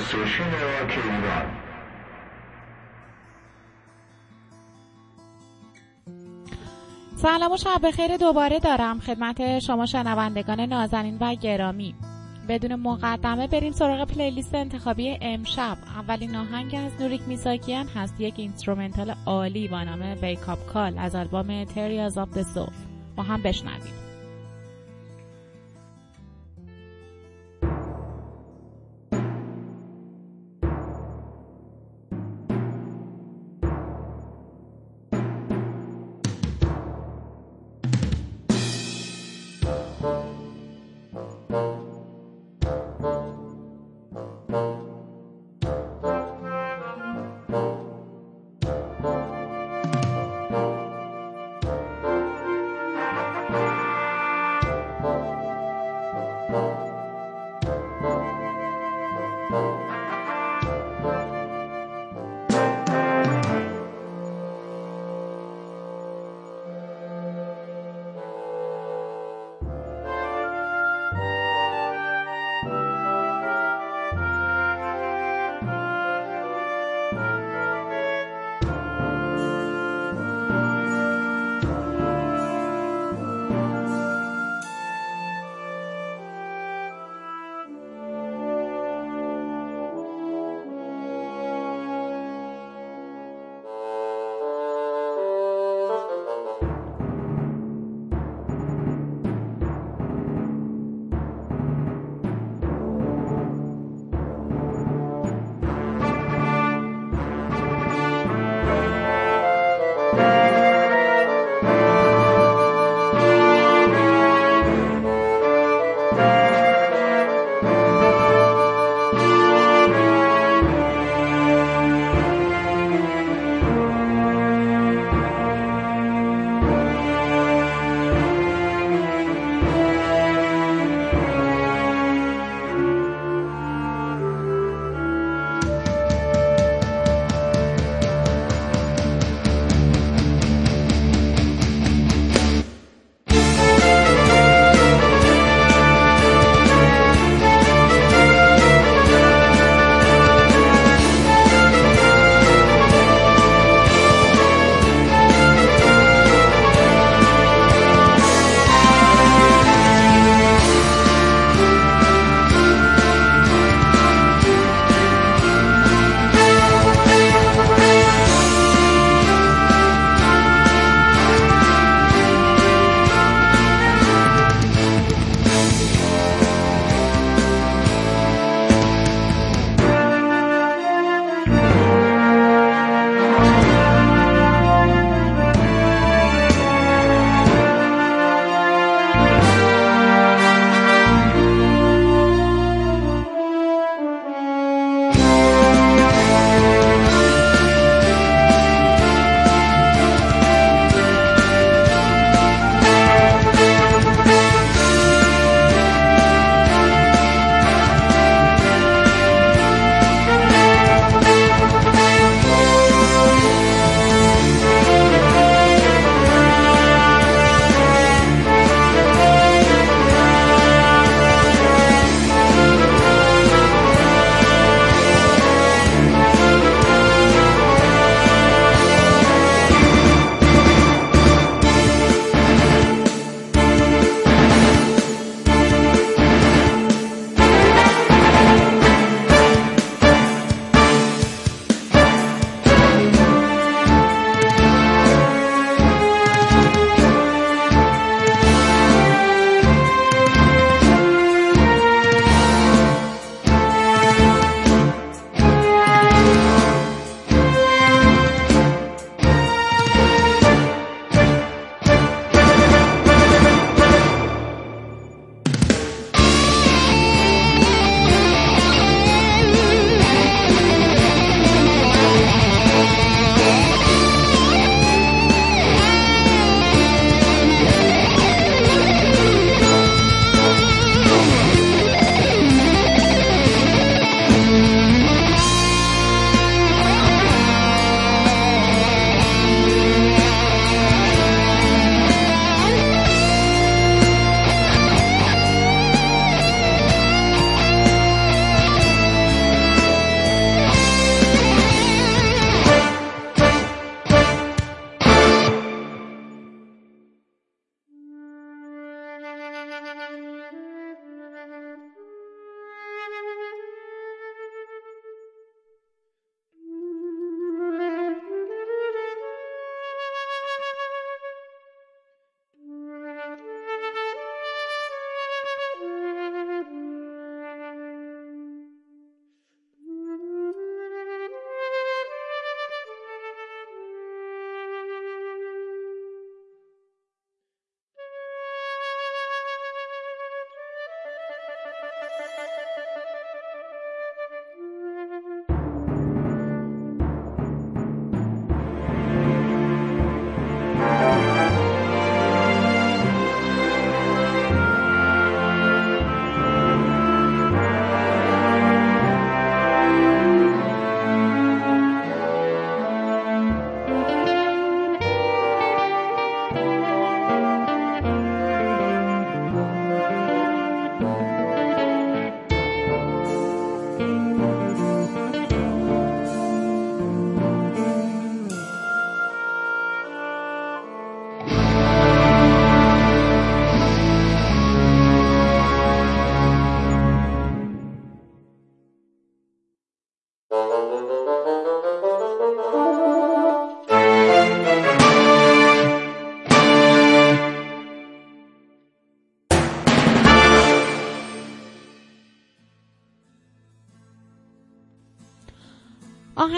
station راک ایران سلام و شب بخیر. دوباره دارم خدمت شما شنوندگان نازنین و گرامی. بدون مقدمه بریم سراغ playlist انتخابی امشب. اولین آهنگ از نوریک میساکیان هست. یک instrumental عالی با نام Wake Up Call از آلبوم Materials of the Soul با هم بشنویم.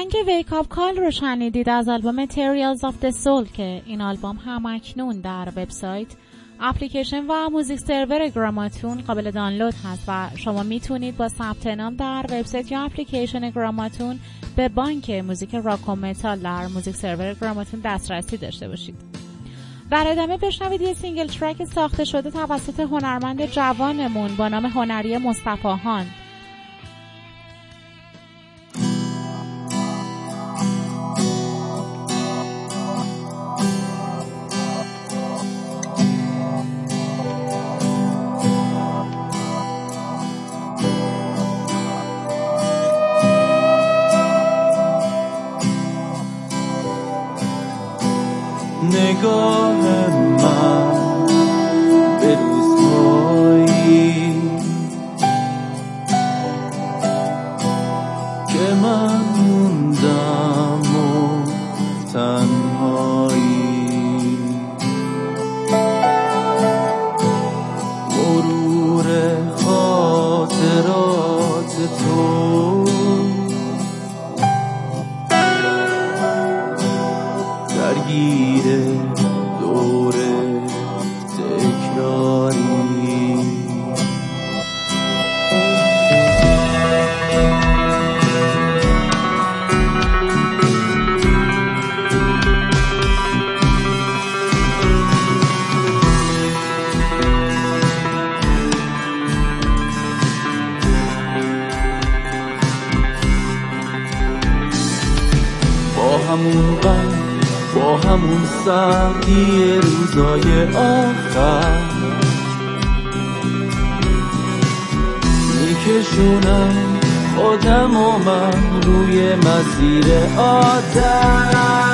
آهنگ Wake Up Call رو شنیدید از آلبوم Materials of the Soul که این آلبوم هم اکنون در وبسایت اپلیکیشن و music server گراماتون قابل دانلود هست و شما می‌تونید با ثبت نام در وبسایت یا اپلیکیشن گراماتون به بانک موزیک راک و متال در music server گراماتون دسترسی داشته باشید. در ادامه بشنوید یه single track ساخته شده توسط هنرمند جوانمون با نام هنری مصطفی مسیر آدم.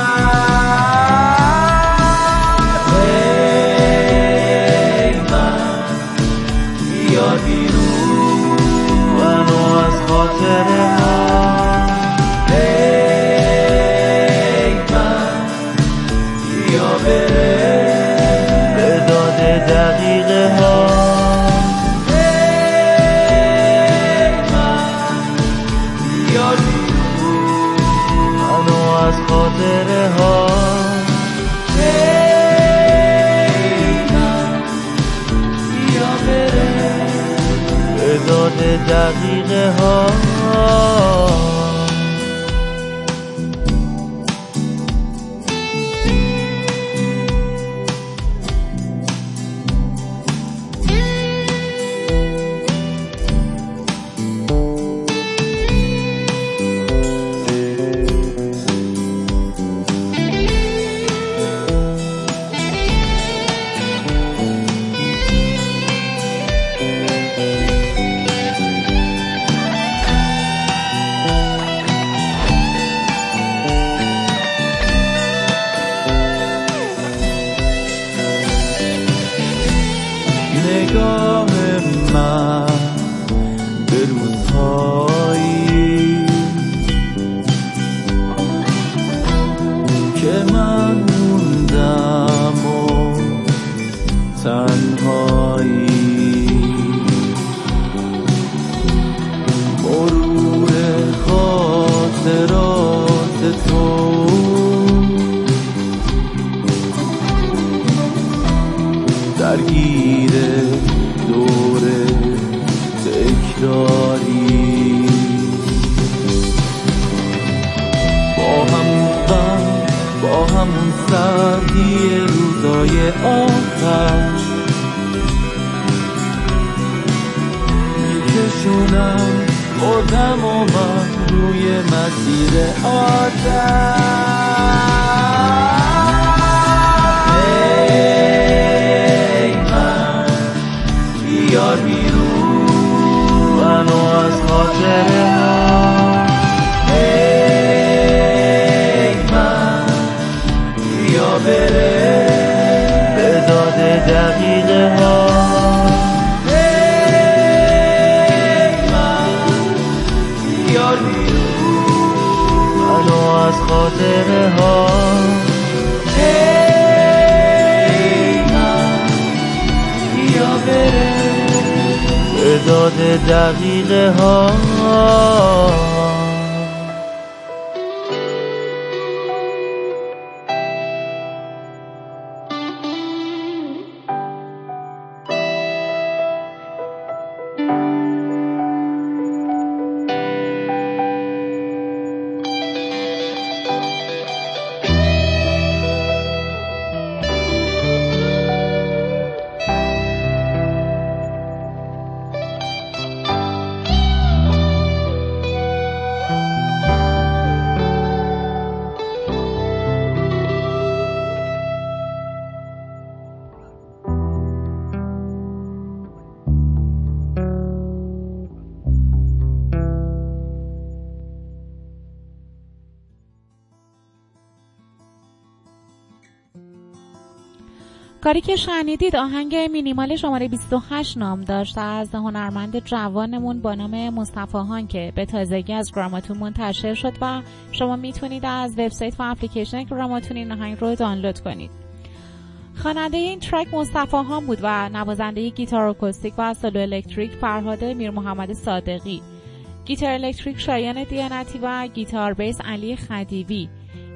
دقیقه ها. Oh. کاری که شنیدید آهنگ مینیمال شماره 28 نام داشت از هنرمند جوانمون با نام مصطفی که به تازگی از گراماتون منتشر شد و شما می‌تونید از وبسایت و اپلیکیشن گراماتون این آهنگ رو دانلود کنید. خواننده این track مصطفی بود و نوازنده گیتار اکوستیک و سولو الکتریک فرهاد میر محمد صادقی. گیتار الکتریک شایان دیانتی و گیتار بیس علی خدیوی.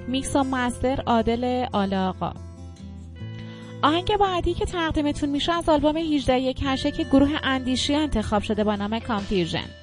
میکس و master عادل آلاقا آهنگ بعدی که تقدیمتون میشه از آلبوم 18 یک که گروه اندیشی انتخاب شده با نام Confusion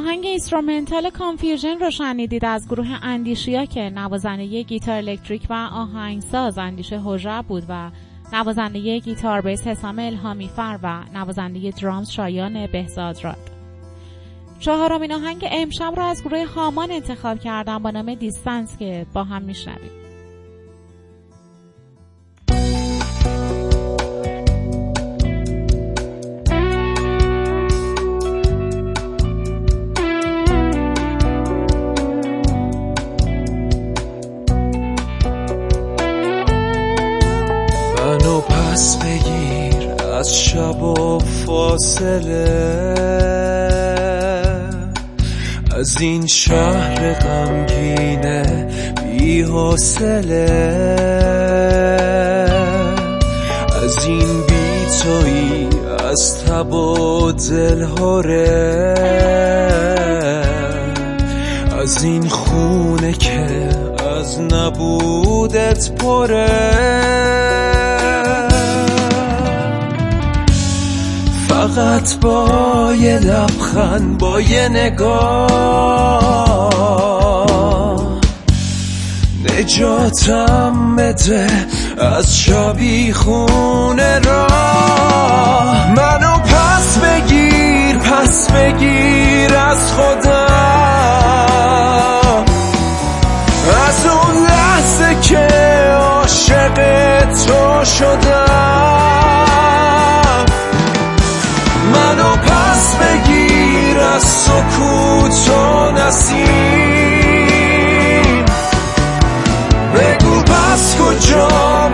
آهنگ instrumental Confusion رو شنیدید از گروه اندیشیا که نوازنده گیتار الکتریک و آهنگساز اندیشه هوژه بود و نوازنده گیتار بیس حسام الهامی فر و نوازنده drums شایان بهزاد راد. چهارمین آهنگ امشب را از گروه هامان انتخاب کردم با نام Distance که با هم میشنویم. فاصله از این شهر غمگینه بی حاصله از این بیتایی از تب و دلهاره از این خونه که از نبودت پره. فقط با یه لبخند با یه نگاه. نجاتم بده از شبی خونه را. منو پس بگیر پس بگیر از خدا. از اون لحظه که عاشق تو شدم. منو پس بگیر از سکوت و نسیم. بگو پس کجا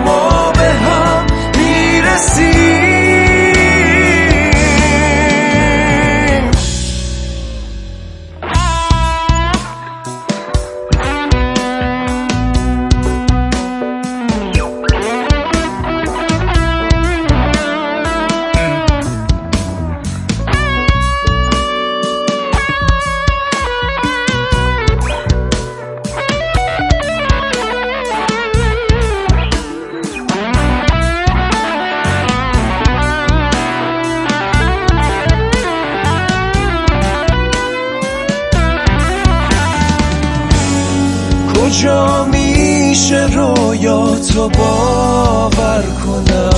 رویاتو باور کنم.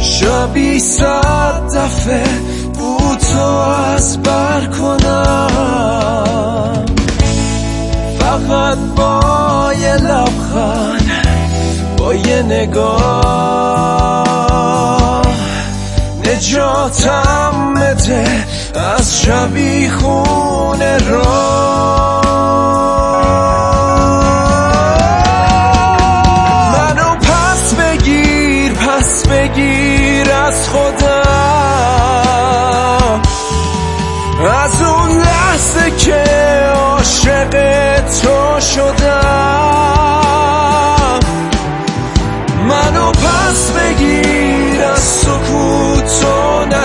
شبی صد دفعه بوتو از بر کنم. فقط با یه لبخند با یه نگاه. نجاتم بده از شبی خونه را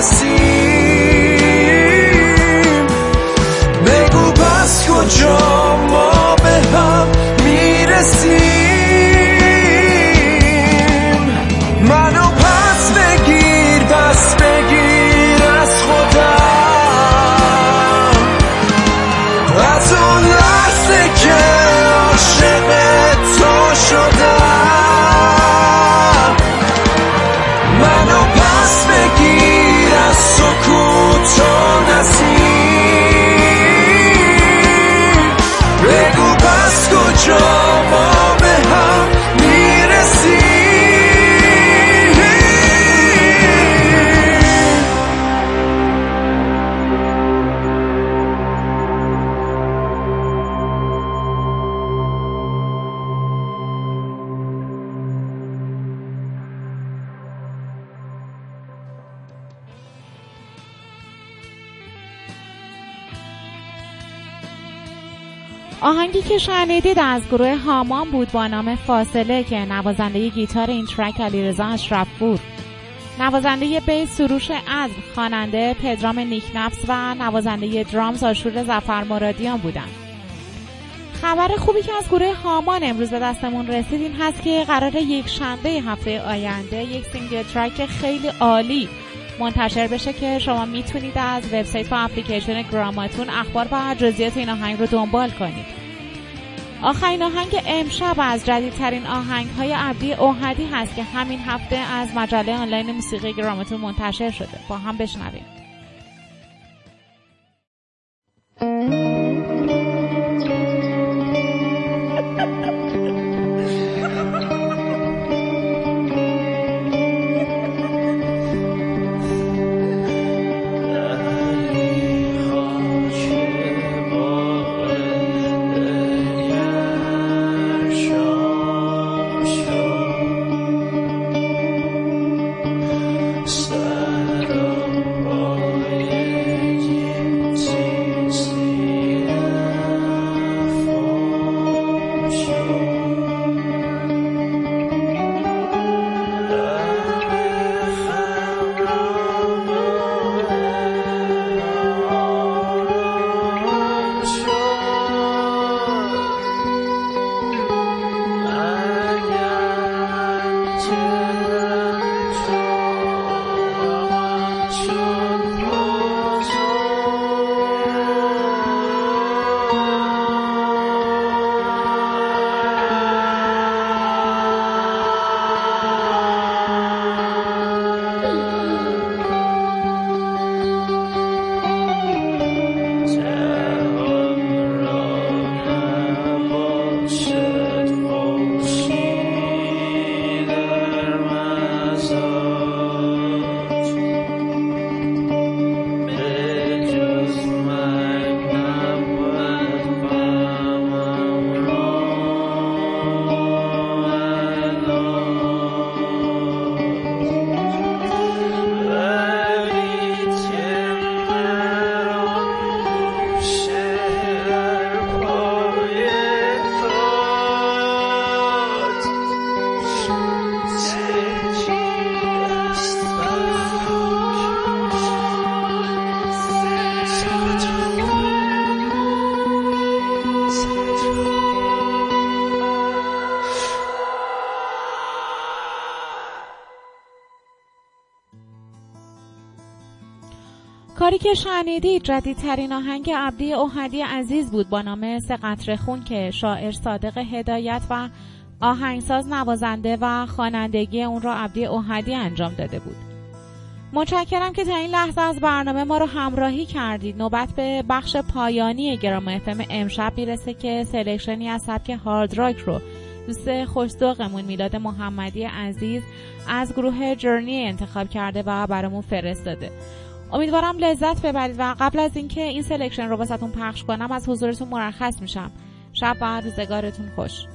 نسیم. بگو پس کجا ما آهنگی که شنیدید از گروه هامان بود با نام فاصله که نوازنده گیتار این track علیرضا اشرف بود. نوازنده بیس سروش عزم خواننده پدرام نیکنفس و نوازنده drums آشور زفر مرادیان بودند. خبر خوبی که از گروه هامان امروز به دستمون رسید این هست که قرار یک شنبه هفته آینده یک single track خیلی عالی منتشر بشه که شما می‌تونید از وبسایت و اپلیکیشن گراماتون اخبار و جزئیات این آهنگ رو دنبال کنید. آخرین آهنگ امشب از جدیدترین آهنگ های عبدی اوهدی هست که همین هفته از مجله آنلاین موسیقی گراماتون منتشر شده. با هم بشنویم. کاری که شنیدید جدیدترین آهنگ عبدی اوهدی عزیز بود با نام سه خون که شاعر صادق هدایت و آهنگساز نوازنده و خوانندگی اون را عبدی اوهدی انجام داده بود. متشکرم که تا این لحظه از برنامه ما رو همراهی کردید. نوبت به بخش پایانی گرام افم امشب می‌رسه که سلکشنی از سبک هارد راک رو دوست خوشدوقمون میلاد محمدی عزیز از گروه جرنی انتخاب کرده و برامون فرستاده. امیدوارم لذت ببرید و قبل از اینکه این سلکشن رو واسهتون پخش کنم از حضورتون مرخص میشم. شب و روزگارتون خوش.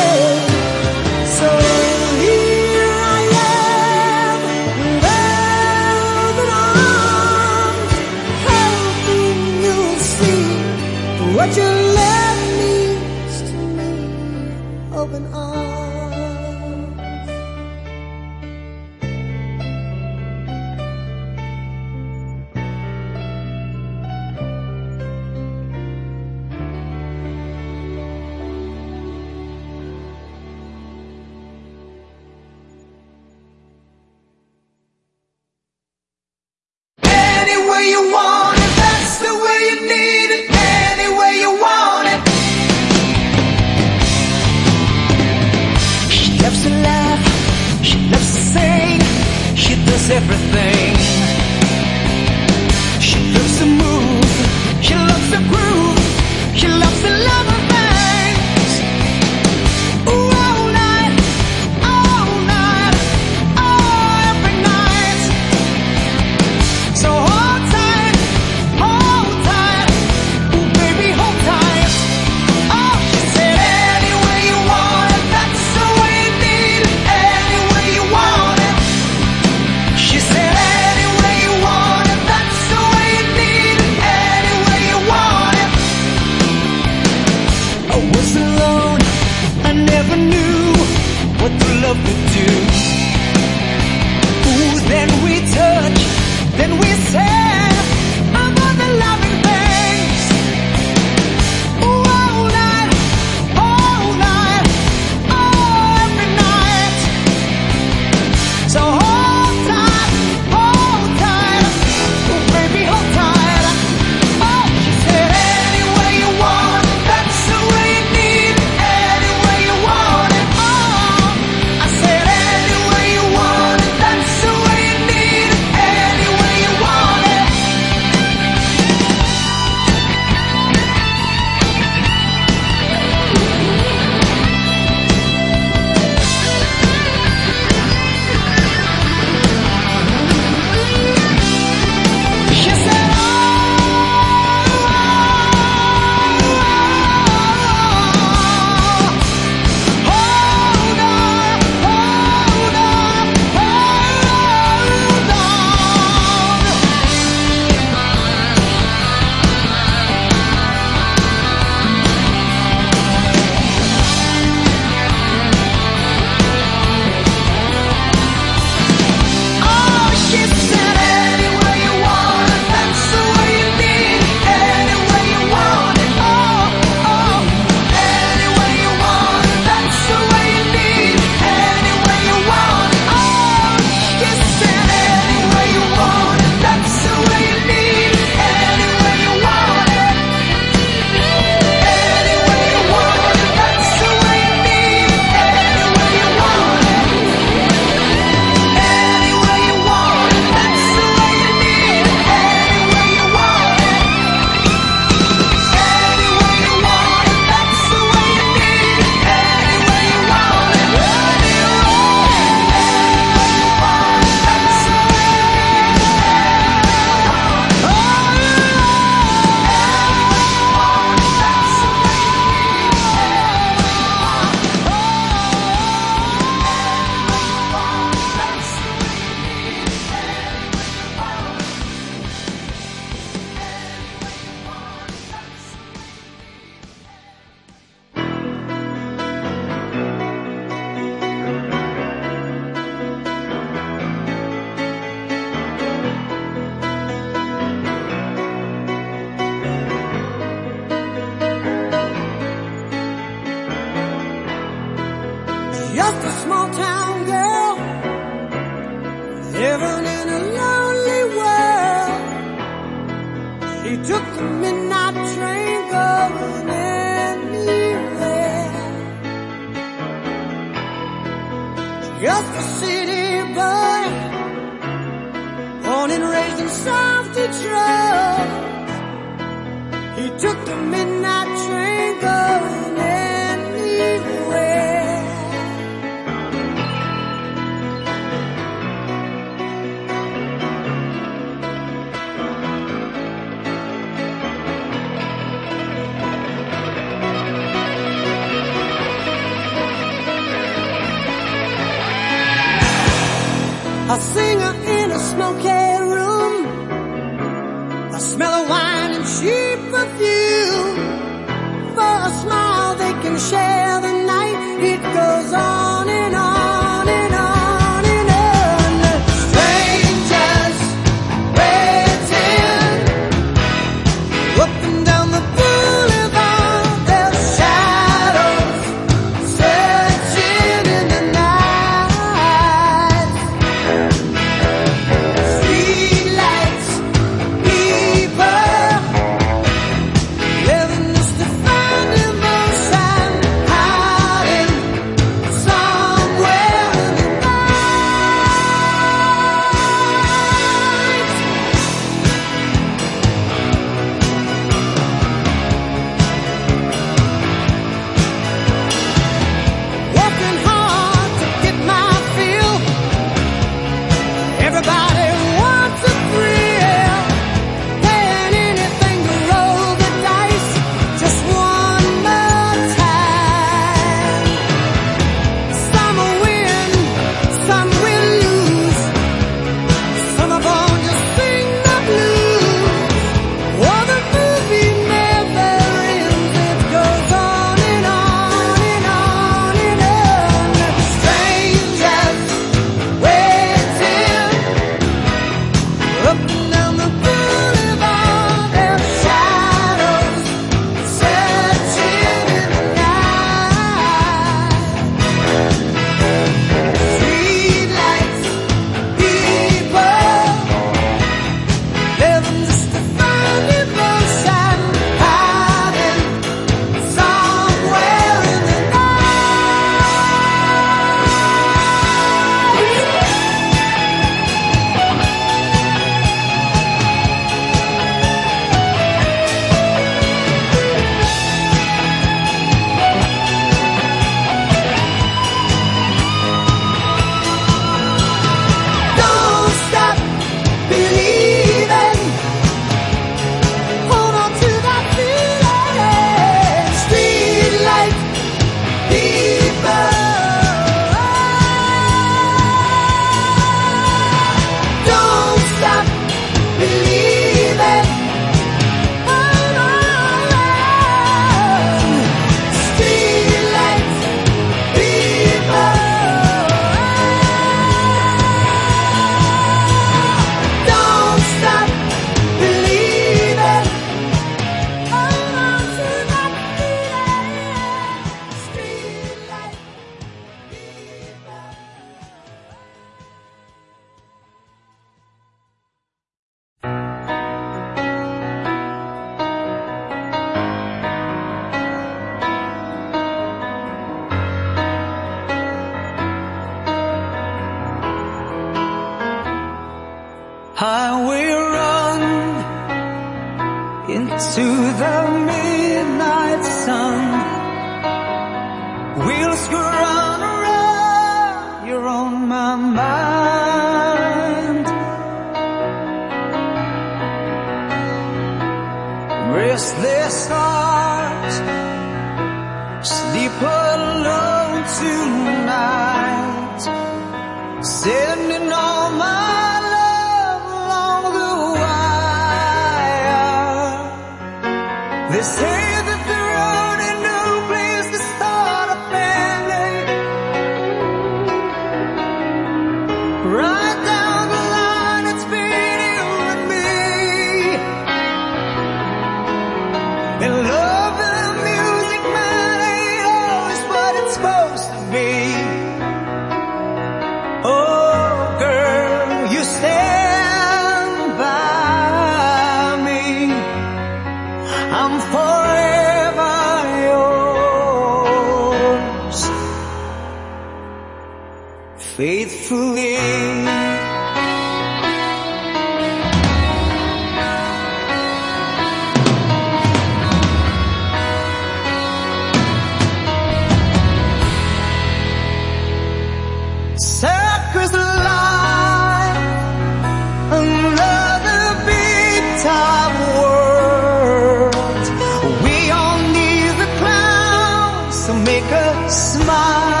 smile.